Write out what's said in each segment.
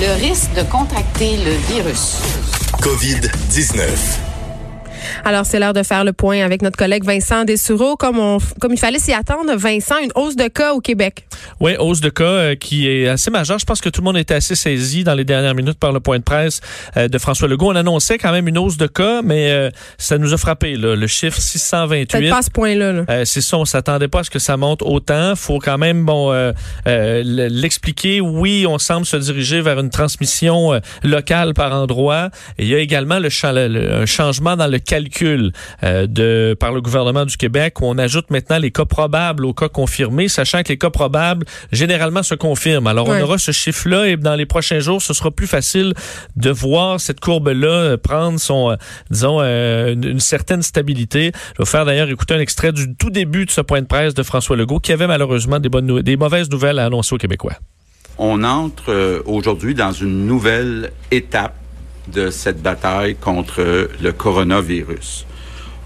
Le risque de contracter le virus. COVID-19. Alors, c'est l'heure de faire le point avec notre collègue Vincent Dessureau. Comme, on, comme il fallait s'y attendre, Vincent, une hausse de cas au Québec. Oui, hausse de cas euh, qui est assez majeure. Je pense que tout le monde était assez saisi dans les dernières minutes par le point de presse euh, de François Legault. On annonçait quand même une hausse de cas, mais euh, ça nous a frappé, là, le chiffre 628. Peut-être pas ce point-là. là. C'est ça, on s'attendait pas à ce que ça monte autant. Faut quand même bon l'expliquer. Oui, on semble se diriger vers une transmission locale par endroit. Et il y a également le, cha- le- le- un changement dans le calcul euh, de par le gouvernement du Québec où on ajoute maintenant les cas probables aux cas confirmés, sachant que les cas probables généralement se confirment. Alors Ouais. on aura ce chiffre-là et dans les prochains jours, ce sera plus facile de voir cette courbe-là euh, prendre son, euh, disons, euh, une, une certaine stabilité. Je vais faire d'ailleurs écouter un extrait du tout début de ce point de presse de François Legault, qui avait malheureusement des, bonnes nou- des mauvaises nouvelles à annoncer aux Québécois. On entre aujourd'hui dans une nouvelle étape de cette bataille contre le coronavirus.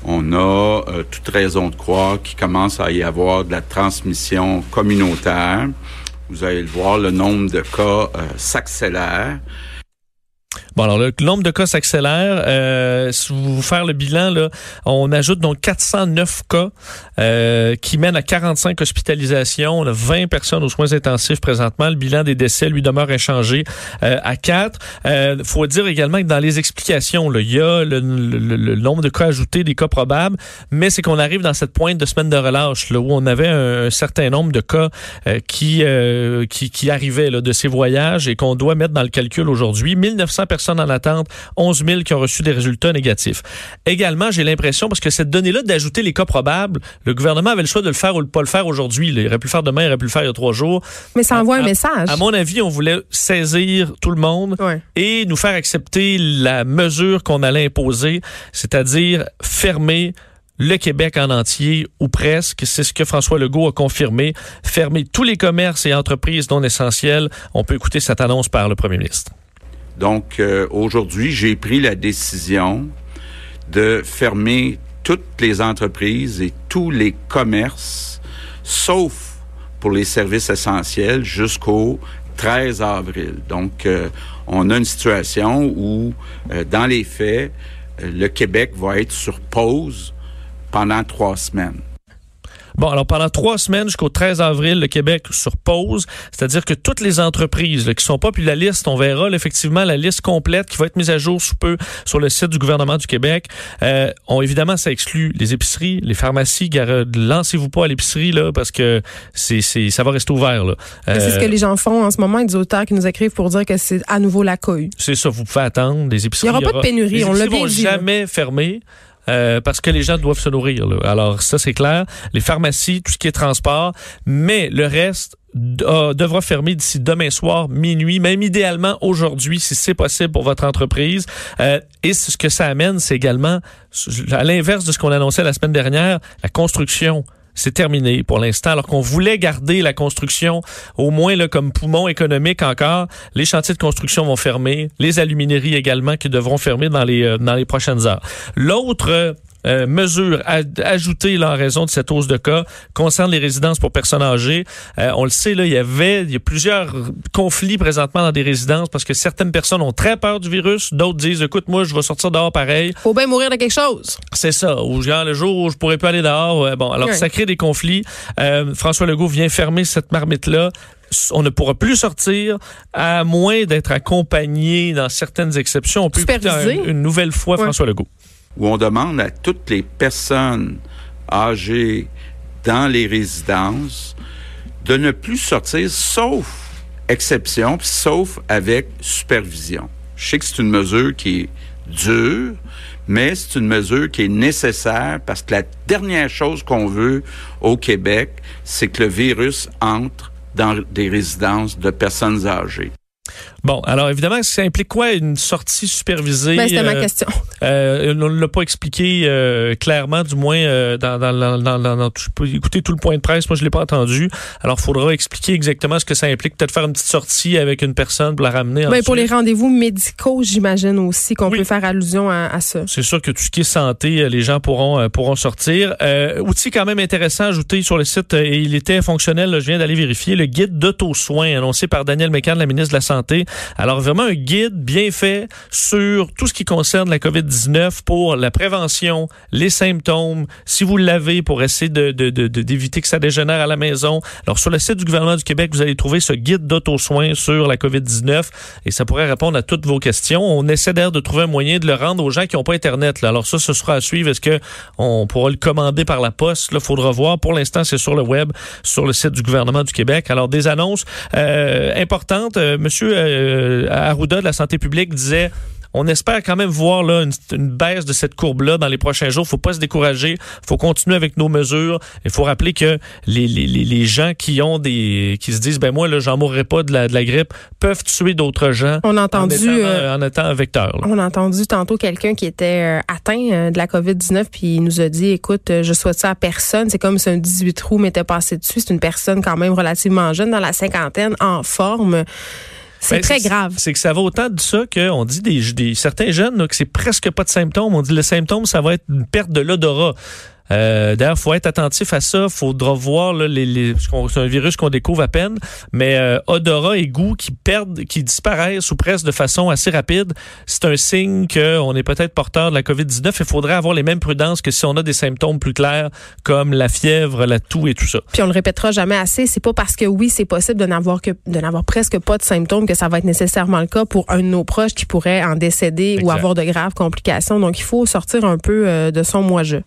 On a euh, toute raison de croire qu'il commence à y avoir de la transmission communautaire. Vous allez le voir, le nombre de cas euh, s'accélère. Bon, alors le nombre de cas s'accélère. Euh, si vous faire le bilan, là, on ajoute donc 409 cas euh, qui mènent à 45 hospitalisations. On a 20 personnes aux soins intensifs présentement. Le bilan des décès, lui, demeure inchangé euh, à 4. Il faut dire également que dans les explications, là, il y a le, le- le- le nombre de cas ajoutés, des cas probables, mais c'est qu'on arrive dans cette pointe de semaine de relâche là, où on avait un, un certain nombre de cas euh, qui, euh, qui, qui arrivaient là, de ces voyages et qu'on doit mettre dans le calcul aujourd'hui. 1900 personnes en attente, 11 000 qui ont reçu des résultats négatifs. Également, j'ai l'impression, parce que cette donnée-là d'ajouter les cas probables, le gouvernement avait le choix de le faire ou de pas le faire aujourd'hui. Il aurait pu le faire demain, il aurait pu le faire il y a trois jours. Mais ça envoie À- un message. À mon avis, on voulait saisir tout le monde Ouais. et nous faire accepter la mesure qu'on allait imposer, c'est-à-dire fermer le Québec en entier ou presque. C'est ce que François Legault a confirmé. Fermer tous les commerces et entreprises non essentielles. On peut écouter cette annonce par le premier ministre. Donc euh, aujourd'hui, j'ai pris la décision de fermer toutes les entreprises et tous les commerces, sauf pour les services essentiels, jusqu'au 13 avril. Donc, euh, on a une situation où, euh, dans les faits, le Québec va être sur pause pendant trois semaines. Bon, alors pendant trois semaines jusqu'au 13 avril, le Québec sur pause, c'est-à-dire que toutes les entreprises là, qui sont pas, puis la liste, on verra là, effectivement la liste complète qui va être mise à jour sous peu sur le site du gouvernement du Québec. Euh, on évidemment, ça exclut les épiceries, les pharmacies. Lancez-vous pas à l'épicerie là parce que c'est, c'est, ça va rester ouvert là. C'est ce Euh, que les gens font en ce moment. Des auteurs qui nous écrivent pour dire que c'est à nouveau la cohue. C'est ça, vous pouvez attendre. Les épiceries. Il y aura pas de pénurie, les on l'a bien vont dit, jamais fermer. Euh, parce que les gens doivent se nourrir. Alors ça c'est clair. Les pharmacies, tout ce qui est transport, mais le reste devra fermer d'ici demain soir minuit, même idéalement aujourd'hui si c'est possible pour votre entreprise. Euh, et ce que ça amène, c'est également à l'inverse de ce qu'on annonçait la semaine dernière, la construction. C'est terminé pour l'instant, alors qu'on voulait garder la construction au moins là, comme poumon économique encore. Les chantiers de construction vont fermer, les alumineries également qui devront fermer dans les, euh, dans les prochaines heures. L'autre euh, euh, mesure a- ajoutée là, en raison de cette hausse de cas concerne les résidences pour personnes âgées. Euh, on le sait, là, il y avait il y a plusieurs conflits présentement dans des résidences parce que certaines personnes ont très peur du virus, d'autres disent écoute, moi je vais sortir dehors pareil. Faut bien mourir de quelque chose. C'est ça. Ou genre le jour où je pourrais pas aller dehors. ouais, bon, alors ça crée des conflits. Euh, François Legault vient fermer cette marmite-là. On ne pourra plus sortir à moins d'être accompagné dans certaines exceptions. On peut écouter Supervisé. un- une nouvelle fois Ouais. François Legault. Où on demande à toutes les personnes âgées dans les résidences de ne plus sortir, sauf exception, sauf avec supervision. Je sais que c'est une mesure qui est dure, mais c'est une mesure qui est nécessaire parce que la dernière chose qu'on veut au Québec, c'est que le virus entre dans des résidences de personnes âgées. Bon, alors évidemment, ça implique quoi une sortie supervisée? Ben, c'était ma euh, question. Euh, on ne l'a pas expliqué euh, clairement, du moins euh, dans, dans, dans, dans, peux écouter tout le point de presse, moi je l'ai pas entendu. Alors, il faudra expliquer exactement ce que ça implique. Peut-être faire une petite sortie avec une personne pour la ramener. Ben, pour les rendez-vous médicaux, j'imagine aussi qu'on Oui. peut faire allusion à, à ça. C'est sûr que tout ce qui est santé, euh, les gens pourront pourront sortir. Euh, outil quand même intéressant ajouté sur le site et il était fonctionnel. là, je viens d'aller vérifier le guide d'auto-soins annoncé par Daniel Mécan, la ministre de la Santé. Alors vraiment un guide bien fait sur tout ce qui concerne la COVID-19 pour la prévention, les symptômes, si vous l'avez pour essayer de d'éviter que ça dégénère à la maison. Alors sur le site du gouvernement du Québec, vous allez trouver ce guide d'auto-soins sur la COVID-19 et ça pourrait répondre à toutes vos questions. On essaie d'ailleurs de trouver un moyen de le rendre aux gens qui n'ont pas Internet. Là. Alors ça, ce sera à suivre. Est-ce que on pourra le commander par la poste? Il faudra voir. Pour l'instant, c'est sur le web, sur le site du gouvernement du Québec. Alors, des annonces euh, importantes. Euh, Monsieur euh, Arruda de la santé publique disait on espère quand même voir là, une, une baisse de cette courbe-là dans les prochains jours. faut pas se décourager. faut continuer avec nos mesures. Il faut rappeler que les, les, les, les gens qui ont des qui se disent ben moi là j'en mourrai pas de la, de la grippe peuvent tuer d'autres gens On a en entendu, étant, euh, en étant un vecteur. là. on a entendu tantôt quelqu'un qui était euh, atteint euh, de la COVID-19 puis il nous a dit écoute, euh, je souhaite ça à personne. C'est comme si un 18 roues m'était passé dessus. C'est une personne quand même relativement jeune, dans la cinquantaine, en forme. C'est Ben, très grave. C'est que ça va autant de ça qu'on dit des, des certains jeunes là, que c'est presque pas de symptômes. On dit le symptôme, ça va être une perte de l'odorat. Euh, D'ailleurs, faut être attentif à ça. Faudra voir là, les, c'est un virus qu'on découvre à peine, mais euh, odorat et goût qui perdent, qui disparaissent ou presque de façon assez rapide, c'est un signe qu'on est peut-être porteur de la COVID-19. Il faudrait avoir les mêmes prudences que si on a des symptômes plus clairs comme la fièvre, la toux et tout ça. Puis on le répétera jamais assez, c'est pas parce que oui, c'est possible de n'avoir que de n'avoir presque pas de symptômes que ça va être nécessairement le cas pour un de nos proches qui pourrait en décéder ou avoir de graves complications. Donc il faut sortir un peu euh, de son moi-je.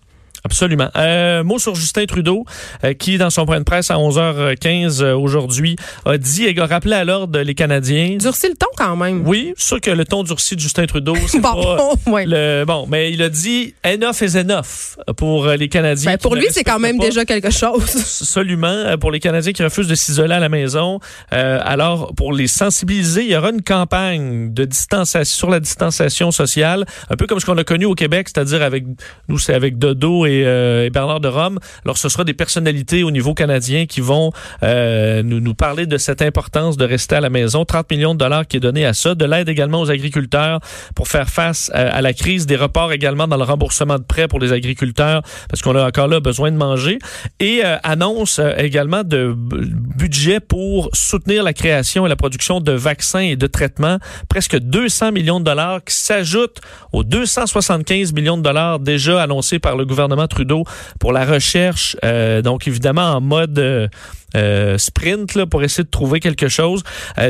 Absolument. Euh, mot sur Justin Trudeau, euh, qui, dans son point de presse à 11h15 euh, aujourd'hui, a dit et a rappelé à l'ordre les Canadiens. Durcir le ton quand même. Oui, sûr que le ton durci de Justin Trudeau, c'est Bon, pas ouais. le bon, mais il a dit enough is enough pour euh, les Canadiens. Ben, pour lui, c'est quand même pas déjà quelque chose. Absolument. Pour les Canadiens qui refusent de s'isoler à la maison. Alors, pour les sensibiliser, il y aura une campagne de distanciation sur la distanciation sociale, un peu comme ce qu'on a connu au Québec, c'est-à-dire avec nous, c'est avec Dodo et, euh, et Bernard de Rome. Alors, ce sera des personnalités au niveau canadien qui vont euh, nous, nous parler de cette importance de rester à la maison. 30 millions de dollars qui est donné à ça. De l'aide également aux agriculteurs pour faire face à, à la crise. Des reports également dans le remboursement de prêts pour les agriculteurs parce qu'on a encore là besoin de manger. Et euh, annonce euh, également de budget pour soutenir la création et la production de vaccins et de traitements. Presque 200 millions de dollars qui s'ajoutent aux 275 millions de dollars déjà annoncés par le gouvernement Trudeau pour la recherche. Euh, donc évidemment en mode euh, euh, sprint là, pour essayer de trouver quelque chose.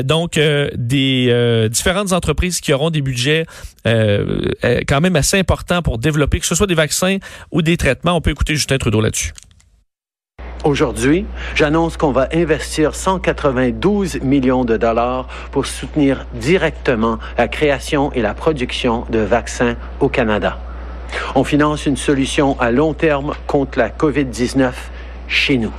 Donc des différentes entreprises qui auront des budgets quand même assez importants pour développer que ce soit des vaccins ou des traitements. On peut écouter Justin Trudeau là-dessus. Aujourd'hui, j'annonce qu'on va investir 192 millions de dollars pour soutenir directement la création et la production de vaccins au Canada. On finance une solution à long terme contre la COVID-19 chez nous.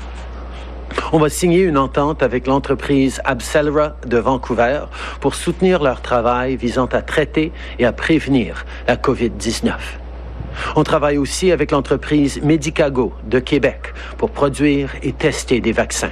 On va signer une entente avec l'entreprise Abcelera de Vancouver pour soutenir leur travail visant à traiter et à prévenir la COVID-19. On travaille aussi avec l'entreprise Medicago de Québec pour produire et tester des vaccins.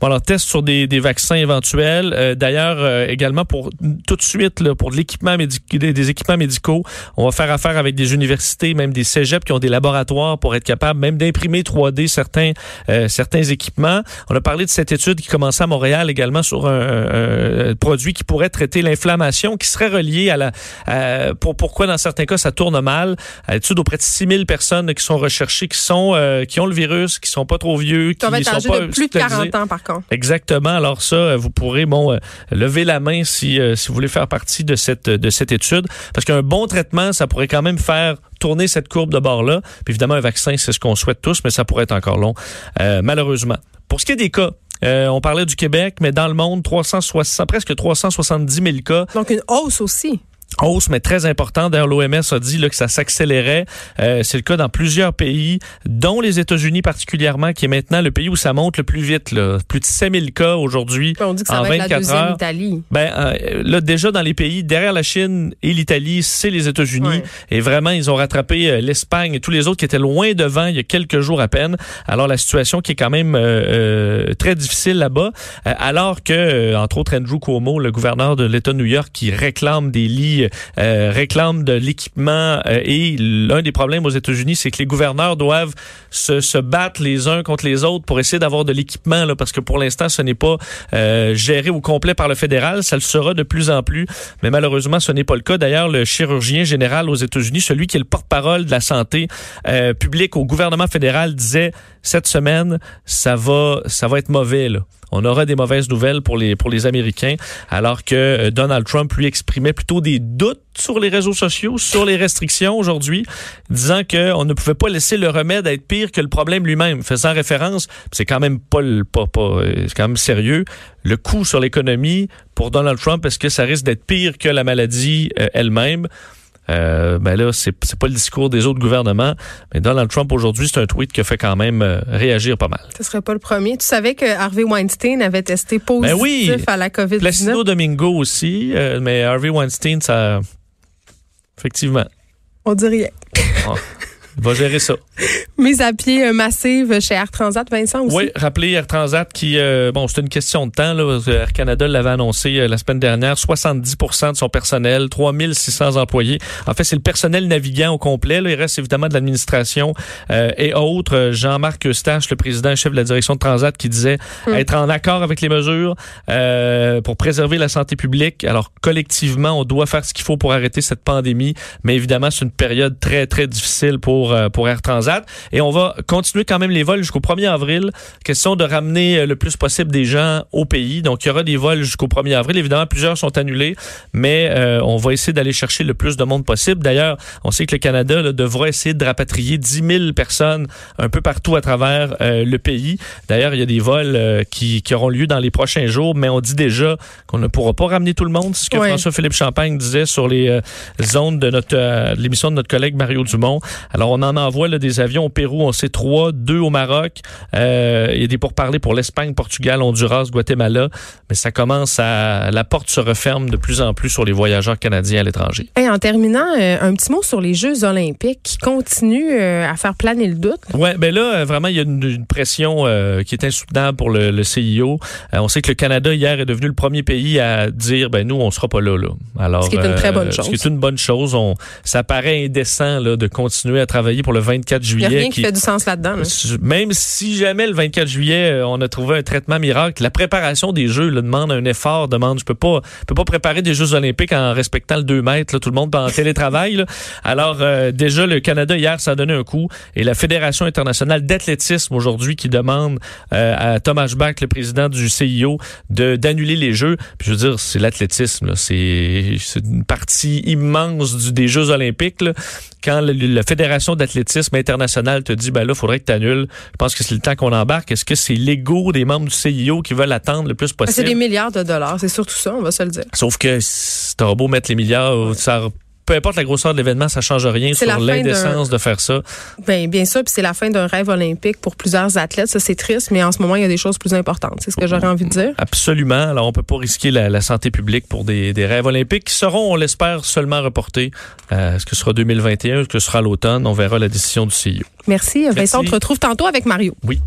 Bon, alors, test sur des, des vaccins éventuels. Euh, D'ailleurs, euh, également pour tout de suite, là, pour de l'équipement médic- des, des équipements médicaux, on va faire affaire avec des universités, même des cégeps qui ont des laboratoires pour être capables même d'imprimer 3D certains euh, certains équipements. On a parlé de cette étude qui commençait à Montréal également sur un, un- un produit qui pourrait traiter l'inflammation, qui serait relié à la à- pour pourquoi dans certains cas ça tourne mal. À l'étude auprès de 6000 personnes qui sont recherchées, qui sont euh, qui ont le virus, qui sont pas trop vieux, qui sont pas de plus de hospitalisés. 40 ans, par contre. Exactement. Alors ça, euh, vous pourrez bon euh, lever la main si euh, si vous voulez faire partie de cette de cette étude, parce qu'un bon traitement, ça pourrait quand même faire tourner cette courbe de bord là. Puis évidemment, un vaccin, c'est ce qu'on souhaite tous, mais ça pourrait être encore long, euh, malheureusement. Pour ce qui est des cas. euh, on parlait du Québec, mais dans le monde, 360, presque 370 000 cas. Donc une hausse aussi. Hausse, mais très important. D'ailleurs, l'OMS a dit là, que ça s'accélérait. Euh, c'est le cas dans plusieurs pays, dont les États-Unis particulièrement, qui est maintenant le pays où ça monte le plus vite. Là. Plus de 5000 cas aujourd'hui On dit que ça en va être 24 la deuxième heures. Italie. Ben euh, là déjà dans les pays derrière la Chine et l'Italie, c'est les États-Unis Ouais. et vraiment ils ont rattrapé euh, l'Espagne et tous les autres qui étaient loin devant il y a quelques jours à peine. Alors la situation qui est quand même euh, euh, très difficile là-bas, alors que entre autres Andrew Cuomo, le gouverneur de l'État de New York, qui réclame des lits, euh, réclame de l'équipement euh, et l'un des problèmes aux États-Unis, c'est que les gouverneurs doivent se, se battre les uns contre les autres pour essayer d'avoir de l'équipement là, parce que pour l'instant ce n'est pas euh, géré au complet par le fédéral, ça le sera de plus en plus, mais malheureusement ce n'est pas le cas. D'ailleurs, le chirurgien général aux États-Unis, celui qui est le porte-parole de la santé publique au gouvernement fédéral, disait cette semaine ça va ça va être mauvais là. On aura des mauvaises nouvelles pour les pour les Américains, alors que euh, Donald Trump lui exprimait plutôt des doutes sur les réseaux sociaux, sur les restrictions aujourd'hui, disant que on ne pouvait pas laisser le remède être pire que le problème lui-même, faisant référence, c'est quand même pas pas, pas euh, c'est quand même sérieux, le coût sur l'économie pour Donald Trump, est-ce que ça risque d'être pire que la maladie euh, elle-même? Euh, ben là, c'est pas le discours des autres gouvernements, mais Donald Trump aujourd'hui, c'est un tweet qui a fait quand même euh, réagir pas mal. Ce serait pas le premier. Tu savais que Harvey Weinstein avait testé positif Ben oui. à la COVID-19? Placido Domingo aussi, euh, mais Harvey Weinstein, ça. Effectivement. On dit rien. Va gérer ça. Mise à pied euh, massive chez Air Transat, Vincent aussi? Oui, rappelez Air Transat qui, euh, bon, c'est une question de temps. Là, Air Canada l'avait annoncé euh, la semaine dernière, 70 de son personnel, 3600 employés. En fait, c'est le personnel navigant au complet. Là. Il reste évidemment de l'administration euh, et autres. Euh, Jean-Marc Eustache, le président et chef de la direction de Transat, qui disait être en accord avec les mesures euh, pour préserver la santé publique. Alors, collectivement, on doit faire ce qu'il faut pour arrêter cette pandémie. Mais évidemment, c'est une période très, très difficile pour, euh, pour Air Transat. Et on va continuer quand même les vols jusqu'au 1er avril. Question de ramener euh, le plus possible des gens au pays. Donc, il y aura des vols jusqu'au 1er avril. Évidemment, plusieurs sont annulés, mais euh, on va essayer d'aller chercher le plus de monde possible. D'ailleurs, on sait que le Canada là, devra essayer de rapatrier 10 000 personnes un peu partout à travers euh, le pays. D'ailleurs, il y a des vols euh, qui, qui auront lieu dans les prochains jours, mais on dit déjà qu'on ne pourra pas ramener tout le monde. C'est ce que Ouais. François-Philippe Champagne disait sur les zones de notre l'émission de notre collègue Mario Dumont. Alors, on en envoie là, des avions au Pérou, on sait trois, deux au Maroc. Euh, il y a des pourparlers pour l'Espagne, Portugal, Honduras, Guatemala. Mais ça commence à... La porte se referme de plus en plus sur les voyageurs canadiens à l'étranger. Hey, en terminant, euh, un petit mot sur les Jeux olympiques qui continuent euh, à faire planer le doute. Ouais, ben là, euh, vraiment, il y a une, une pression qui est insoutenable pour le, le CIO. On sait que le Canada, hier, est devenu le premier pays à dire, ben nous, on sera pas là. là. Alors, Ce qui est une très bonne chose. Ce qui est une bonne chose. On, ça paraît indécent là, de continuer à travailler pour le 24 Il n'y a rien qui qui- fait du sens là-dedans. là. Même si jamais le 24 juillet, euh, on a trouvé un traitement miracle, la préparation des Jeux là, demande un effort, demande, je peux pas, je peux pas préparer des Jeux olympiques en respectant le 2 mètres, là, tout le monde en télétravail. Alors euh, déjà, le Canada hier, ça a donné un coup, et la Fédération internationale d'athlétisme aujourd'hui qui demande euh, à Thomas Bach, le président du CIO, d'annuler les Jeux. Puis je veux dire, c'est l'athlétisme, c'est c'est une partie immense du, des Jeux olympiques. là. Quand le- la Fédération d'athlétisme internationale te dit, ben là, faudrait que tu annules, je pense que c'est le temps qu'on embarque. Est-ce que c'est l'ego des membres du CIO qui veulent attendre le plus Ah, C'est possible? des milliards de dollars, c'est surtout ça, on va se le dire. Sauf que si t'auras beau mettre les milliards, ça, peu importe la grosseur de l'événement, ça change rien sur l'indécence de faire ça. Ben, bien sûr, puis c'est la fin d'un rêve olympique pour plusieurs athlètes. Ça, c'est triste, mais en ce moment, il y a des choses plus importantes. C'est ce que j'aurais envie de dire. Absolument. Alors, on peut pas risquer la, la santé publique pour des, des rêves olympiques qui seront, on l'espère, seulement reportés. Euh, est-ce que ce sera 2021, est-ce que ce sera l'automne? On verra la décision du CIO. Merci. Vincent, on te retrouve tantôt avec Mario. Oui.